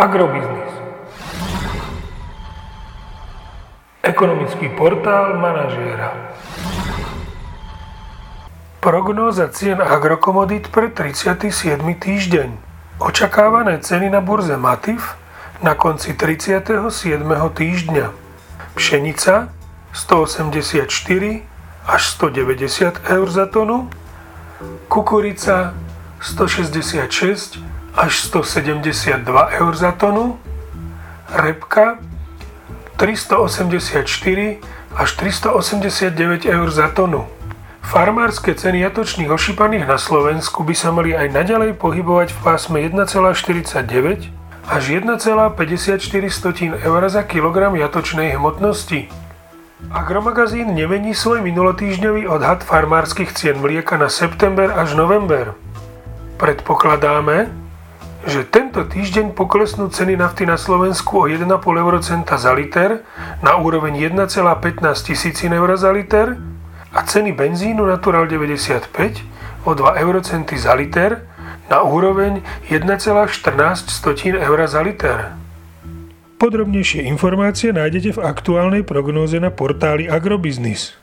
Agrobiznis. Ekonomický portál manažéra. Prognóza cien agrokomodít pre 37. týždeň. Očakávané ceny na burze Matif na konci 37. týždňa. Pšenica 184 až 190 eur za tonu, kukurica 166 až 172 eur za tonu, repka 384 až 389 eur za tonu. Farmárske ceny jatočných ošípaných na Slovensku by sa mali aj naďalej pohybovať v pásme 1,49 až 1,54 eur za kilogram jatočnej hmotnosti. Agromagazín nemení svoj minulotýždňový odhad farmárskych cien mlieka na september až november. Predpokladáme, že tento týždeň poklesnú ceny nafty na Slovensku o 1,5 eurocenta za liter na úroveň 1,15 tisícin eur za liter a ceny benzínu Natural 95 o 2 eurocenty za liter na úroveň 1,14 eur za liter. Podrobnejšie informácie nájdete v aktuálnej prognóze na portáli Agrobiznis.